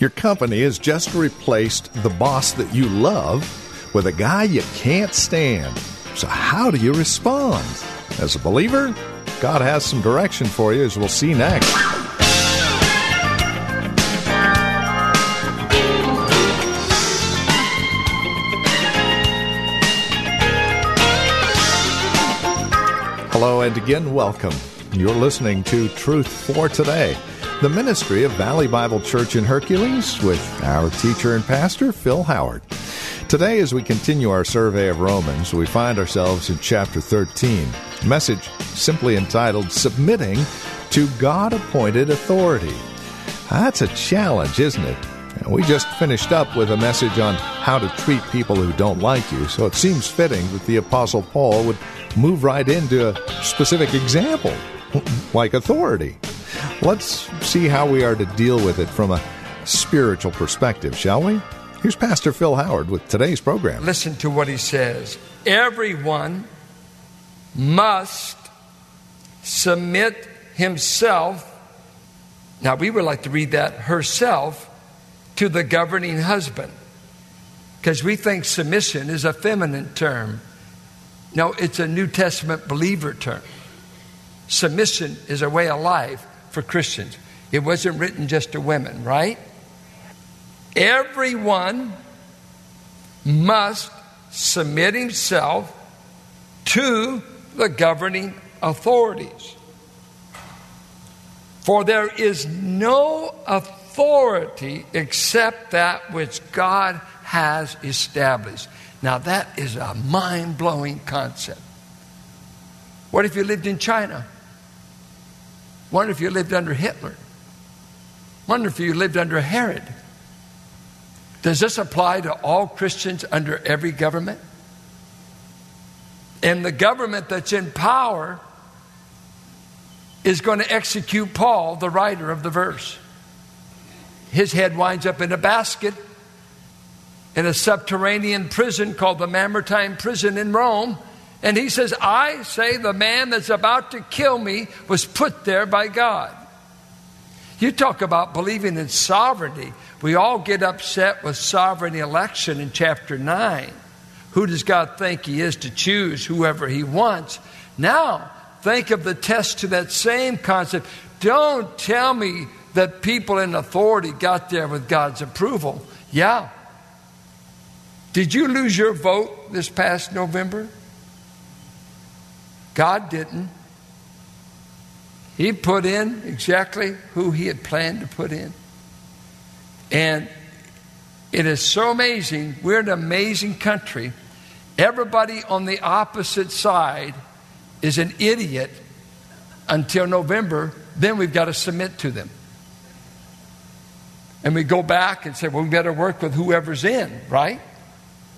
Your company has just replaced the boss that you love with a guy you can't stand. So, how do you respond? As a believer, God has some direction for you, as we'll see next. Hello, and again, welcome. You're listening to Truth for Today, the ministry of Valley Bible Church in Hercules, with our teacher and pastor, Phil Howard. Today, as we continue our survey of Romans, we find ourselves in chapter 13, a message simply entitled Submitting to God Appointed Authority. That's a challenge, isn't it? We just finished up with a message on how to treat people who don't like you, so it seems fitting that the Apostle Paul would move right into a specific example, like authority. Let's see how we are to deal with it from a spiritual perspective, shall we? Here's Pastor Phil Howard with today's program. Listen to what he says. Everyone must submit himself. Now, we would like to read that herself to the governing husband because we think submission is a feminine term. No, it's a New Testament believer term. Submission is a way of life for Christians. It wasn't written just to women, right? Everyone must submit himself to the governing authorities. For there is no authority except that which God has established. Now, that is a mind blowing concept. What if you lived in China? Wonder if you lived under Hitler? Wonder if you lived under Herod? Does this apply to all Christians under every government? And the government that's in power is going to execute Paul, the writer of the verse. His head winds up in a basket in a subterranean prison called the Mamertine prison in Rome. And he says, I say the man that's about to kill me was put there by God. You talk about believing in sovereignty. We all get upset with sovereign election in chapter 9. Who does God think He is to choose whoever He wants? Now, think of the test to that same concept. Don't tell me that people in authority got there with God's approval. Yeah. Did you lose your vote this past November? God didn't. He put in exactly who He had planned to put in. And it is so amazing. We're an amazing country. Everybody on the opposite side is an idiot until November. Then we've got to submit to them. And we go back and say, well, we better work with whoever's in, right?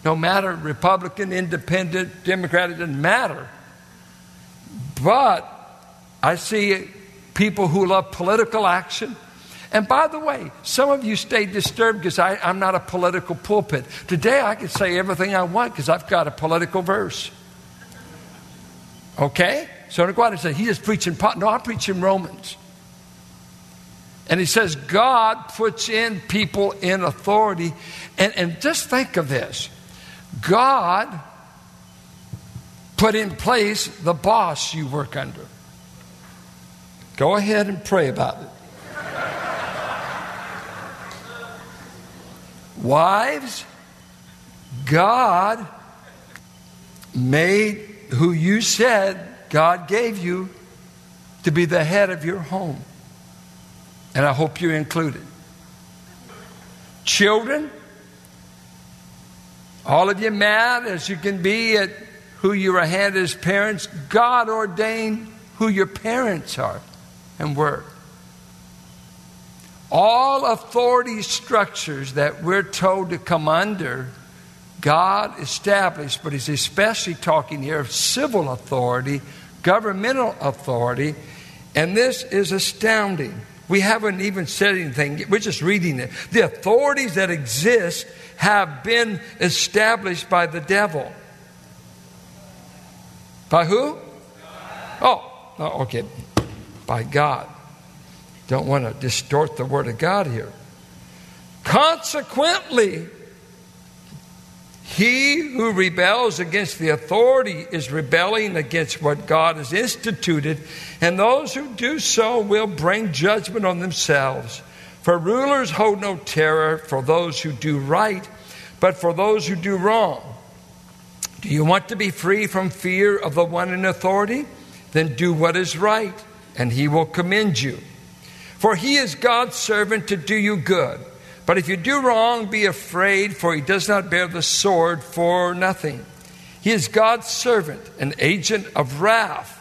No matter Republican, Independent, Democrat, it doesn't matter. But I see people who love political action. And by the way, some of you stay disturbed because I, am not a political pulpit. Today I can say everything I want because I've got a political verse. Okay? So don't go out and say, he's just preaching. No, I'm preaching Romans. And he says, God puts in people in authority. And, and just think of this God put in place the boss you work under. Go ahead and pray about it. Wives, God made who you said God gave you to be the head of your home. And I hope you're included. Children, all of you mad as you can be at who you were handed as parents, God ordained who your parents are and were. All authority structures that we're told to come under, God established, but He's especially talking here of civil authority, governmental authority, and this is astounding. We haven't even said anything, we're just reading it. The authorities that exist have been established by the devil. By who? Oh, oh okay. By God. Don't want to distort the Word of God here. Consequently, he who rebels against the authority is rebelling against what God has instituted, and those who do so will bring judgment on themselves. For rulers hold no terror for those who do right, but for those who do wrong. Do you want to be free from fear of the one in authority? Then do what is right, and he will commend you. For he is God's servant to do you good. But if you do wrong, be afraid, for he does not bear the sword for nothing. He is God's servant, an agent of wrath,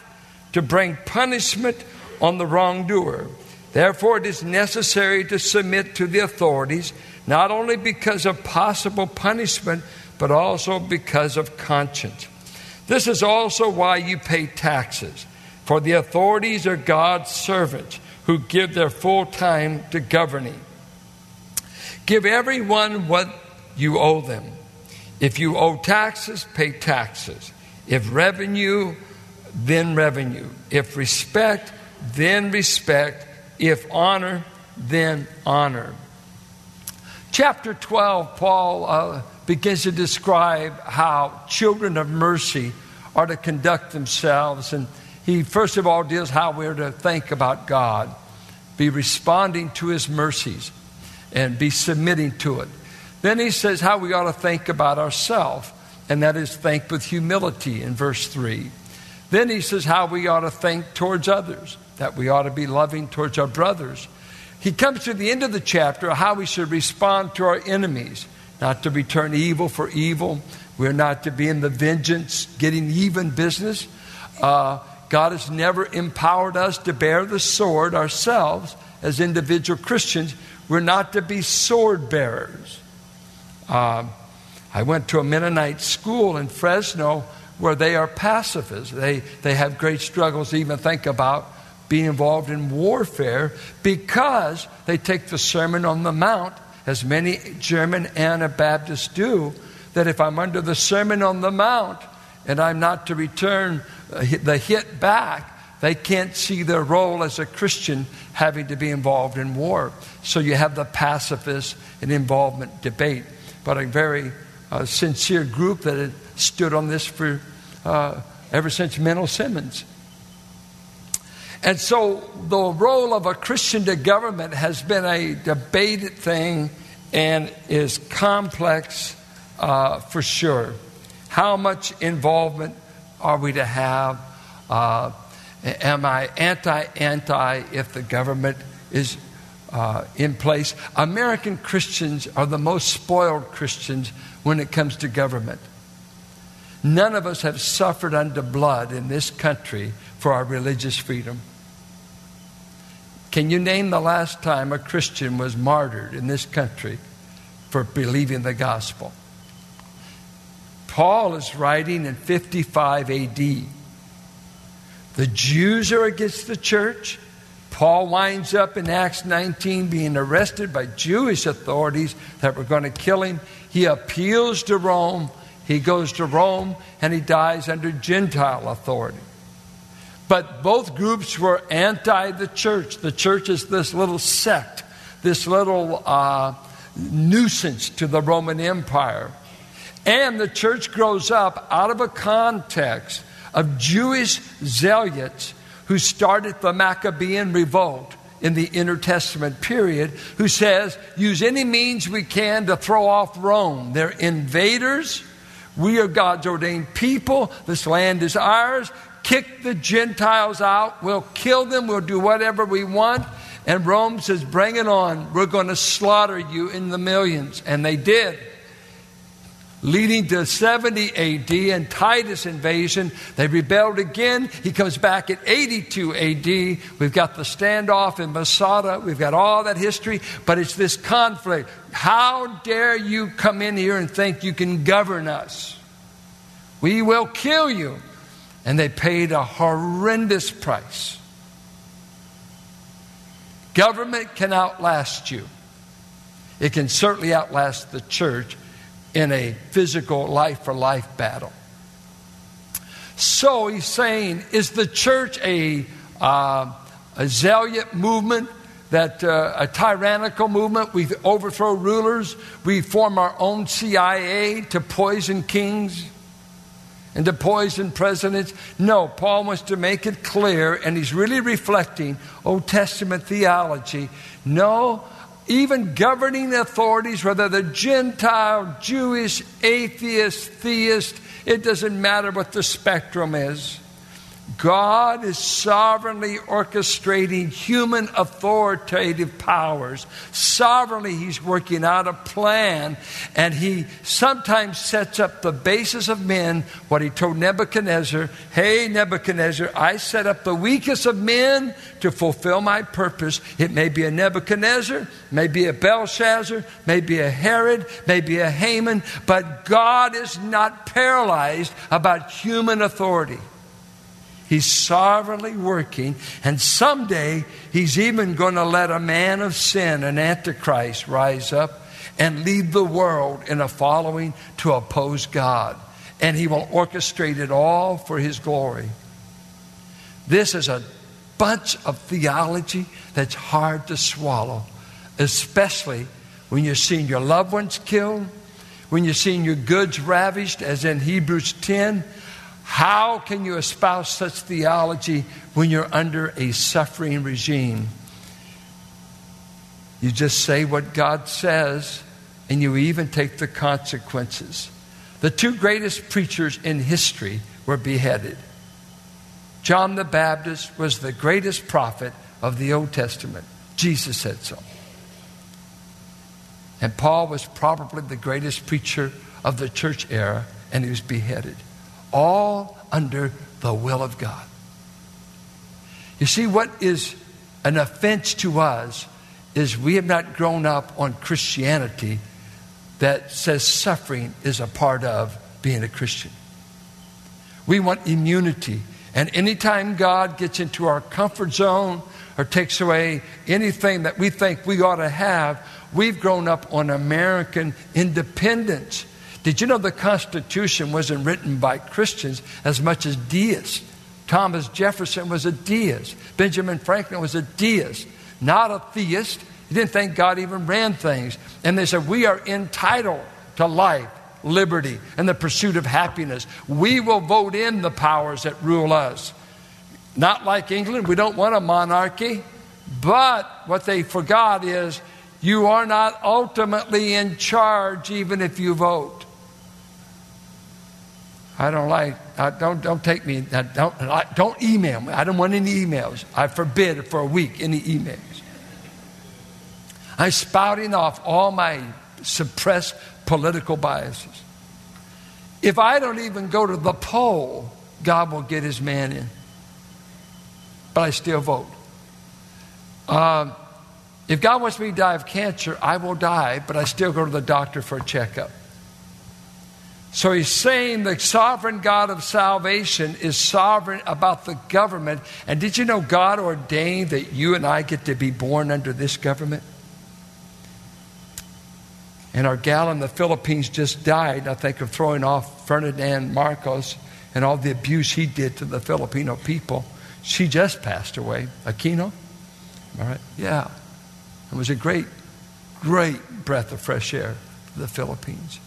to bring punishment on the wrongdoer. Therefore, it is necessary to submit to the authorities, not only because of possible punishment, but also because of conscience. This is also why you pay taxes, for the authorities are God's servants who give their full time to governing. Give everyone what you owe them. If you owe taxes, pay taxes. If revenue, then revenue. If respect, then respect. If honor, then honor. Chapter 12, Paul uh, begins to describe how children of mercy are to conduct themselves. And he, first of all, deals how we're to think about God, be responding to his mercies and be submitting to it. Then he says how we ought to think about ourselves, and that is think with humility in verse 3. Then he says how we ought to think towards others, that we ought to be loving towards our brothers. He comes to the end of the chapter how we should respond to our enemies, not to return evil for evil. We're not to be in the vengeance, getting even business. Uh, God has never empowered us to bear the sword ourselves as individual Christians. We're not to be sword bearers. Uh, I went to a Mennonite school in Fresno where they are pacifists. They, they have great struggles to even think about being involved in warfare because they take the Sermon on the Mount, as many German Anabaptists do, that if I'm under the Sermon on the Mount and I'm not to return the hit back, they can't see their role as a Christian having to be involved in war. So you have the pacifist and involvement debate. But a very uh, sincere group that had stood on this for uh, ever since Menno Simons. And so the role of a Christian to government has been a debated thing and is complex uh, for sure. How much involvement are we to have? Uh, Am I anti anti if the government is uh, in place? American Christians are the most spoiled Christians when it comes to government. None of us have suffered under blood in this country for our religious freedom. Can you name the last time a Christian was martyred in this country for believing the gospel? Paul is writing in 55 AD. The Jews are against the church. Paul winds up in Acts 19 being arrested by Jewish authorities that were going to kill him. He appeals to Rome. He goes to Rome and he dies under Gentile authority. But both groups were anti the church. The church is this little sect, this little uh, nuisance to the Roman Empire. And the church grows up out of a context of Jewish zealots who started the Maccabean revolt in the intertestament period who says use any means we can to throw off Rome. They're invaders. We are God's ordained people. This land is ours. Kick the Gentiles out. We'll kill them. We'll do whatever we want. And Rome says, Bring it on. We're going to slaughter you in the millions. And they did. leading to 70 AD and Titus invasion. They rebelled again. He comes back at 82 AD. We've got the standoff in Masada. We've got all that history, but it's this conflict. How dare you come in here and think you can govern us? We will kill you. And they paid a horrendous price. Government can outlast you. It can certainly outlast the church in a physical life for life battle. So he's saying, is the church a, uh, a zealot movement, that uh, a tyrannical movement? We overthrow rulers, we form our own CIA to poison kings and to poison presidents. No, Paul wants to make it clear, and he's really reflecting Old Testament theology. No, even governing authorities, whether they're Gentile, Jewish, atheist, theist, it doesn't matter what the spectrum is. God is sovereignly orchestrating human authoritative powers. Sovereignly, He's working out a plan, and He sometimes sets up the basis of men. What He told Nebuchadnezzar Hey, Nebuchadnezzar, I set up the weakest of men to fulfill my purpose. It may be a Nebuchadnezzar, may be a Belshazzar, may be a Herod, may be a Haman, but God is not paralyzed about human authority. He's sovereignly working, and someday he's even going to let a man of sin, an antichrist, rise up and lead the world in a following to oppose God. And he will orchestrate it all for his glory. This is a bunch of theology that's hard to swallow, especially when you're seeing your loved ones killed, when you're seeing your goods ravished, as in Hebrews 10 how can you espouse such theology when you're under a suffering regime? You just say what God says, and you even take the consequences. The two greatest preachers in history were beheaded. John the Baptist was the greatest prophet of the Old Testament. Jesus said so. And Paul was probably the greatest preacher of the church era, and he was beheaded all under the will of God. You see, what is an offense to us is we have not grown up on Christianity that says suffering is a part of being a Christian. We want immunity. And anytime God gets into our comfort zone or takes away anything that we think we ought to have, we've grown up on American independence. Did you know the Constitution wasn't written by Christians as much as deists? Thomas Jefferson was a deist. Benjamin Franklin was a deist, not a theist. He didn't think God even ran things. And they said, We are entitled to life, liberty, and the pursuit of happiness. We will vote in the powers that rule us. Not like England, we don't want a monarchy. But what they forgot is you are not ultimately in charge even if you vote. I don't like, I don't, don't take me, don't, don't email me. I don't want any emails. I forbid for a week any emails. I'm spouting off all my suppressed political biases. If I don't even go to the poll, God will get his man in. But I still vote. Um, if God wants me to die of cancer, I will die, but I still go to the doctor for a checkup. So he's saying the sovereign God of salvation is sovereign about the government. And did you know God ordained that you and I get to be born under this government? And our gal in the Philippines just died, I think, of throwing off Ferdinand Marcos and all the abuse he did to the Filipino people. She just passed away. Aquino? All right? Yeah. It was a great, great breath of fresh air for the Philippines.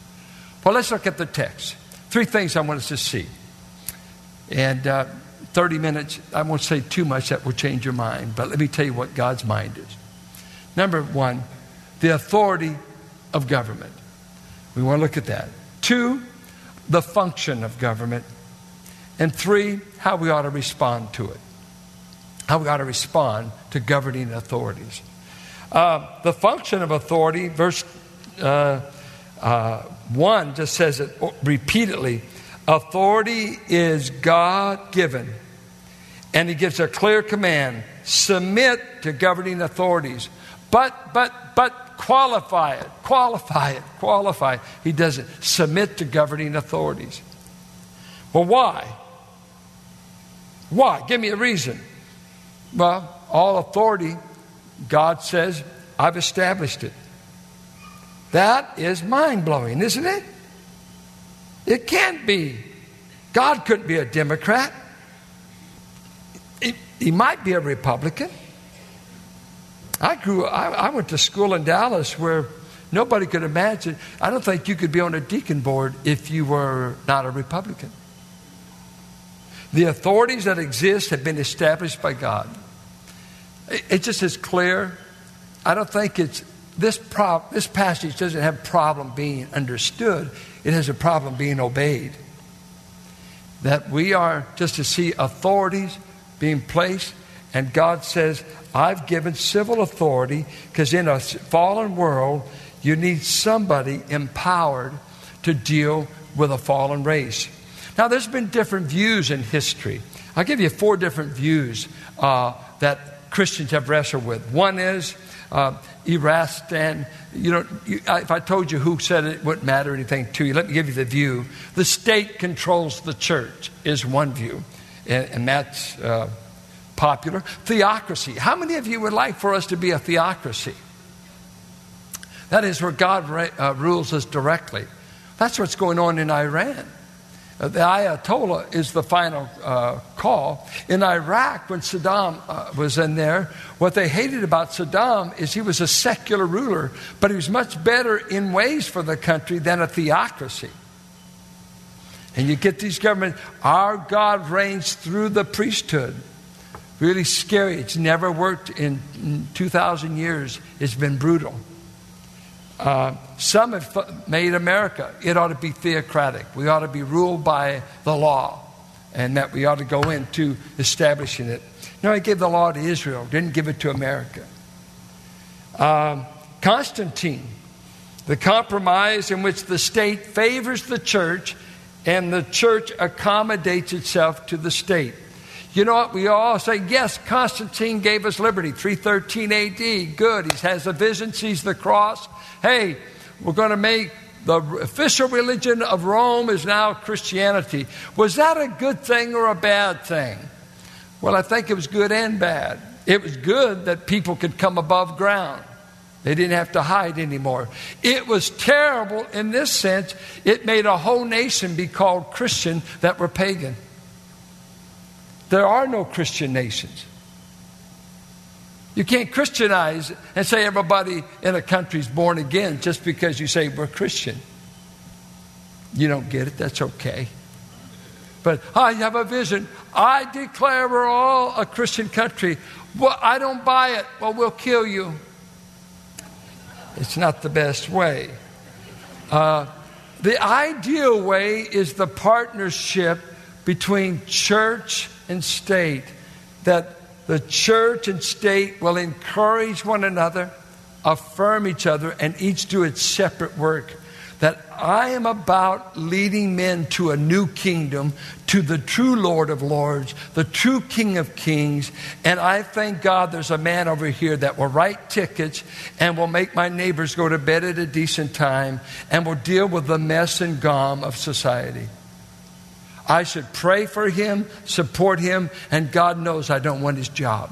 Well, let's look at the text. Three things I want us to see. And uh, 30 minutes, I won't say too much that will change your mind, but let me tell you what God's mind is. Number one, the authority of government. We want to look at that. Two, the function of government. And three, how we ought to respond to it. How we ought to respond to governing authorities. Uh, the function of authority, verse uh, uh, 1 just says it repeatedly authority is God given. And he gives a clear command submit to governing authorities. But, but, but qualify it, qualify it, qualify. It. He doesn't submit to governing authorities. Well, why? Why? Give me a reason. Well, all authority, God says, I've established it. That is mind blowing, isn't it? It can't be. God couldn't be a Democrat. He, he might be a Republican. I grew I, I went to school in Dallas where nobody could imagine. I don't think you could be on a deacon board if you were not a Republican. The authorities that exist have been established by God. It, it just is clear. I don't think it's this, prob- this passage doesn't have problem being understood, it has a problem being obeyed. That we are just to see authorities being placed, and God says, I've given civil authority because in a fallen world, you need somebody empowered to deal with a fallen race. Now, there's been different views in history. I'll give you four different views uh, that Christians have wrestled with. One is uh, Erastian. You know, you, if I told you who said it, it wouldn't matter anything to you. Let me give you the view. The state controls the church is one view, and, and that's uh, popular. Theocracy. How many of you would like for us to be a theocracy? That is where God uh, rules us directly. That's what's going on in Iran. Uh, the Ayatollah is the final uh, call. In Iraq, when Saddam uh, was in there, what they hated about Saddam is he was a secular ruler, but he was much better in ways for the country than a theocracy. And you get these governments, our God reigns through the priesthood. Really scary. It's never worked in, in 2,000 years, it's been brutal. Uh, some have made America, it ought to be theocratic. We ought to be ruled by the law, and that we ought to go into establishing it. No, he gave the law to Israel, didn't give it to America. Um, Constantine, the compromise in which the state favors the church and the church accommodates itself to the state. You know what? We all say, yes, Constantine gave us liberty, 313 AD. Good. He has a vision, sees the cross. Hey, we're going to make the official religion of Rome is now Christianity. Was that a good thing or a bad thing? Well, I think it was good and bad. It was good that people could come above ground. They didn't have to hide anymore. It was terrible in this sense. It made a whole nation be called Christian that were pagan. There are no Christian nations. You can't Christianize and say everybody in a country is born again just because you say we're Christian. You don't get it, that's okay. But I have a vision. I declare we're all a Christian country. Well, I don't buy it. Well, we'll kill you. It's not the best way. Uh, the ideal way is the partnership between church and state, that the church and state will encourage one another, affirm each other, and each do its separate work. That I am about leading men to a new kingdom, to the true Lord of Lords, the true King of Kings. And I thank God there's a man over here that will write tickets and will make my neighbors go to bed at a decent time and will deal with the mess and gum of society. I should pray for him, support him, and God knows I don't want his job.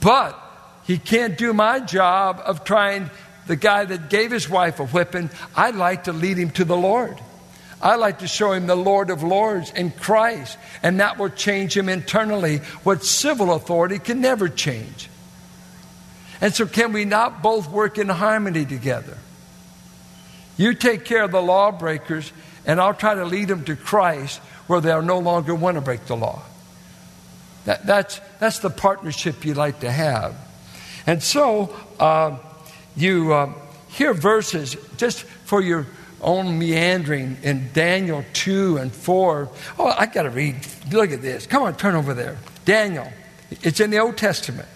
But he can't do my job of trying the guy that gave his wife a whipping. I'd like to lead him to the Lord. I like to show him the Lord of Lords in Christ, and that will change him internally, what civil authority can never change. And so, can we not both work in harmony together? You take care of the lawbreakers, and I'll try to lead them to Christ where they'll no longer want to break the law. That, that's, that's the partnership you like to have. And so uh, you uh, hear verses just for your own meandering in Daniel 2 and 4. Oh, I got to read. Look at this. Come on, turn over there. Daniel. It's in the Old Testament.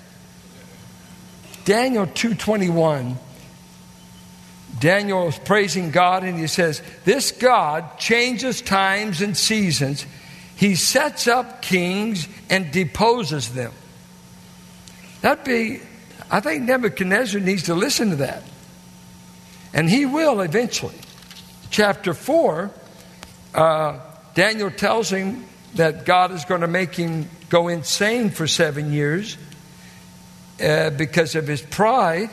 Daniel 2:21 Daniel is praising God and he says, This God changes times and seasons. He sets up kings and deposes them. That'd be, I think Nebuchadnezzar needs to listen to that. And he will eventually. Chapter 4, uh, Daniel tells him that God is going to make him go insane for seven years uh, because of his pride.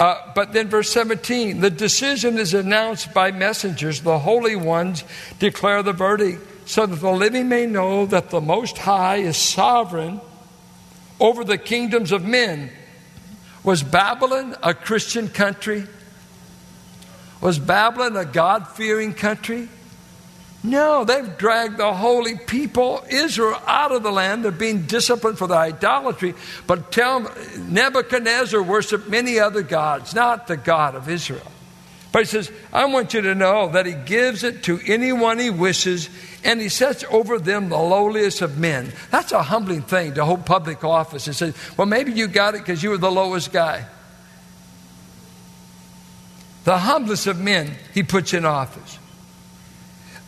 Uh, but then, verse 17 the decision is announced by messengers. The holy ones declare the verdict so that the living may know that the Most High is sovereign over the kingdoms of men. Was Babylon a Christian country? Was Babylon a God fearing country? No, they've dragged the holy people, Israel, out of the land. They're being disciplined for their idolatry. But tell Nebuchadnezzar worshiped many other gods, not the God of Israel. But he says, I want you to know that he gives it to anyone he wishes, and he sets over them the lowliest of men. That's a humbling thing to hold public office and say, well, maybe you got it because you were the lowest guy. The humblest of men he puts in office.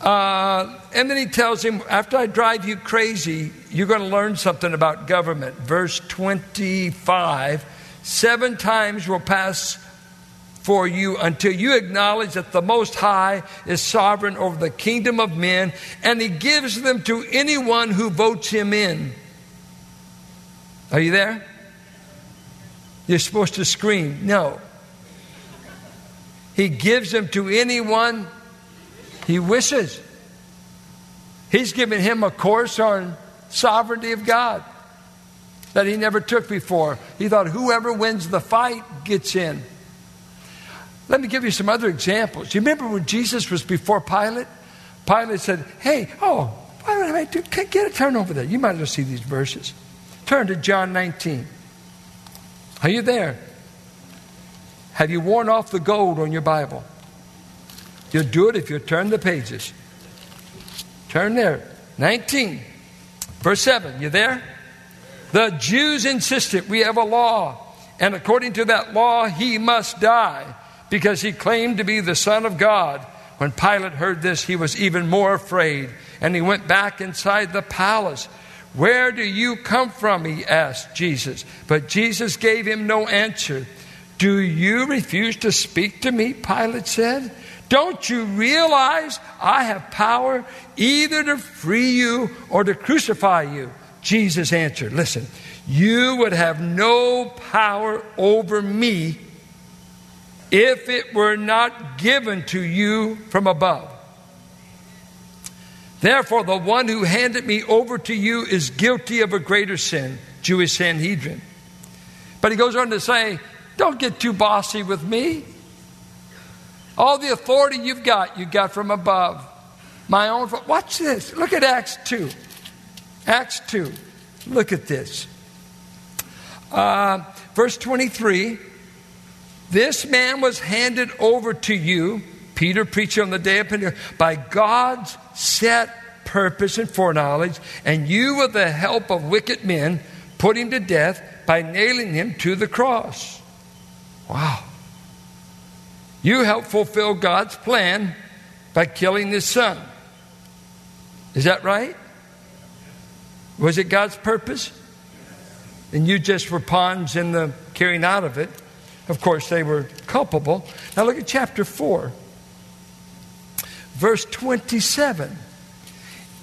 Uh, and then he tells him, After I drive you crazy, you're going to learn something about government. Verse 25 Seven times will pass for you until you acknowledge that the Most High is sovereign over the kingdom of men, and he gives them to anyone who votes him in. Are you there? You're supposed to scream, No. He gives them to anyone he wishes. He's given him a course on sovereignty of God that he never took before. He thought whoever wins the fight gets in. Let me give you some other examples. You remember when Jesus was before Pilate? Pilate said, Hey, oh, why would I do? Get a turn over there. You might as well see these verses. Turn to John 19. Are you there? Have you worn off the gold on your Bible? You'll do it if you turn the pages. Turn there. 19, verse 7. You there? The Jews insisted we have a law, and according to that law, he must die because he claimed to be the Son of God. When Pilate heard this, he was even more afraid, and he went back inside the palace. Where do you come from? He asked Jesus. But Jesus gave him no answer. Do you refuse to speak to me? Pilate said. Don't you realize I have power either to free you or to crucify you? Jesus answered, Listen, you would have no power over me if it were not given to you from above. Therefore, the one who handed me over to you is guilty of a greater sin, Jewish Sanhedrin. But he goes on to say, Don't get too bossy with me. All the authority you've got, you got from above. My own. Watch this. Look at Acts 2. Acts 2. Look at this. Uh, verse 23 This man was handed over to you, Peter preaching on the day of Pentecost, by God's set purpose and foreknowledge, and you, with the help of wicked men, put him to death by nailing him to the cross. Wow. You helped fulfill God's plan by killing his son. Is that right? Was it God's purpose? And you just were pawns in the carrying out of it. Of course, they were culpable. Now look at chapter 4, verse 27.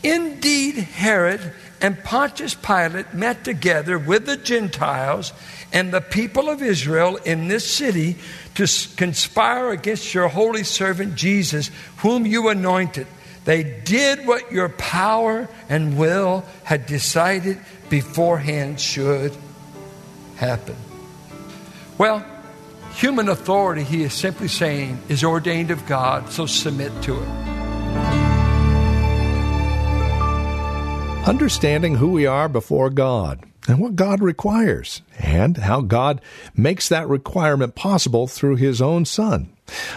Indeed, Herod and Pontius Pilate met together with the Gentiles and the people of Israel in this city to conspire against your holy servant Jesus, whom you anointed. They did what your power and will had decided beforehand should happen. Well, human authority, he is simply saying, is ordained of God, so submit to it. Understanding who we are before God and what God requires, and how God makes that requirement possible through His own Son.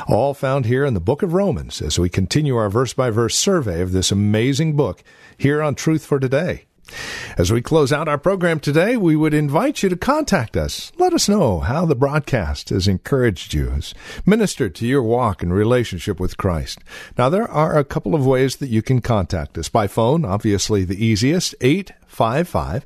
All found here in the book of Romans as we continue our verse by verse survey of this amazing book here on Truth for Today. As we close out our program today, we would invite you to contact us. Let us know how the broadcast has encouraged you, has ministered to your walk and relationship with Christ. Now, there are a couple of ways that you can contact us. By phone, obviously the easiest, 855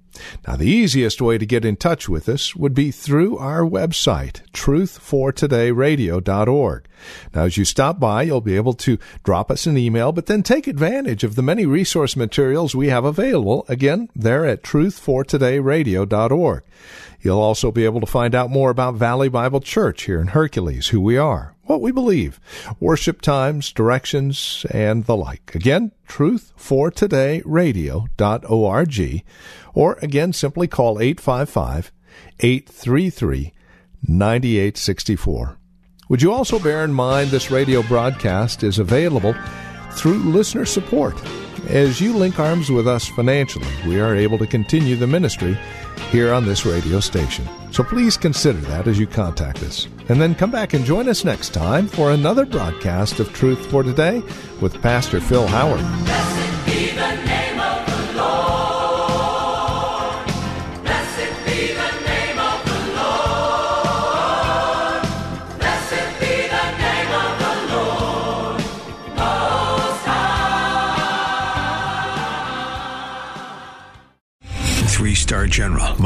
Now, the easiest way to get in touch with us would be through our website, truthfortodayradio.org. Now, as you stop by, you'll be able to drop us an email, but then take advantage of the many resource materials we have available, again, there at truthfortodayradio.org. You'll also be able to find out more about Valley Bible Church here in Hercules, who we are, what we believe, worship times, directions, and the like. Again, truthfortodayradio.org, or again, simply call 855 833 9864. Would you also bear in mind this radio broadcast is available through listener support? As you link arms with us financially, we are able to continue the ministry here on this radio station. So please consider that as you contact us. And then come back and join us next time for another broadcast of Truth for Today with Pastor Phil Howard.